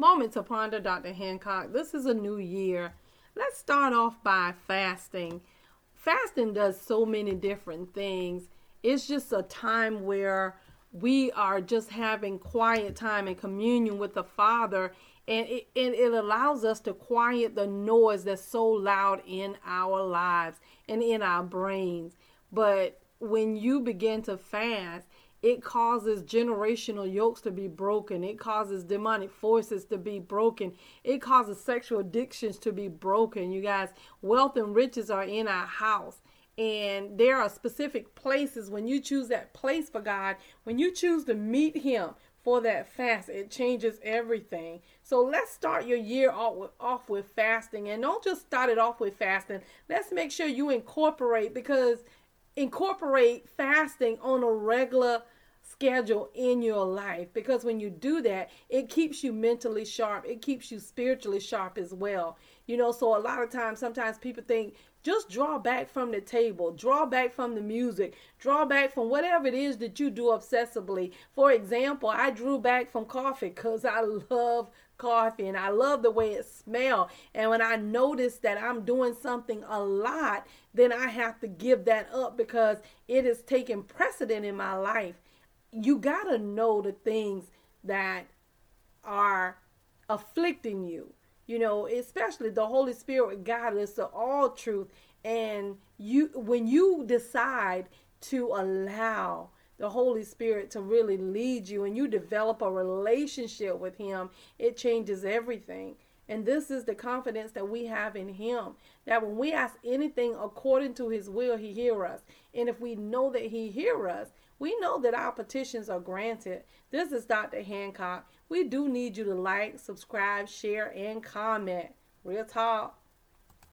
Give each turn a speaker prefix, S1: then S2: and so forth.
S1: Moment to ponder, Dr. Hancock. This is a new year. Let's start off by fasting. Fasting does so many different things. It's just a time where we are just having quiet time and communion with the Father, and it, and it allows us to quiet the noise that's so loud in our lives and in our brains. But when you begin to fast, it causes generational yokes to be broken. It causes demonic forces to be broken. It causes sexual addictions to be broken. You guys, wealth and riches are in our house. And there are specific places when you choose that place for God, when you choose to meet Him for that fast, it changes everything. So let's start your year off with, off with fasting. And don't just start it off with fasting. Let's make sure you incorporate because incorporate fasting on a regular schedule in your life because when you do that, it keeps you mentally sharp. It keeps you spiritually sharp as well. You know, so a lot of times, sometimes people think just draw back from the table, draw back from the music, draw back from whatever it is that you do obsessively. For example, I drew back from coffee because I love coffee and I love the way it smells. And when I notice that I'm doing something a lot, then I have to give that up because it is taking precedent in my life. You got to know the things that are afflicting you. You know, especially the Holy Spirit guide us to all truth. And you when you decide to allow the Holy Spirit to really lead you and you develop a relationship with Him, it changes everything. And this is the confidence that we have in Him that when we ask anything according to His will, He hear us. And if we know that He hear us, we know that our petitions are granted. This is Dr. Hancock. We do need you to like, subscribe, share, and comment. Real talk.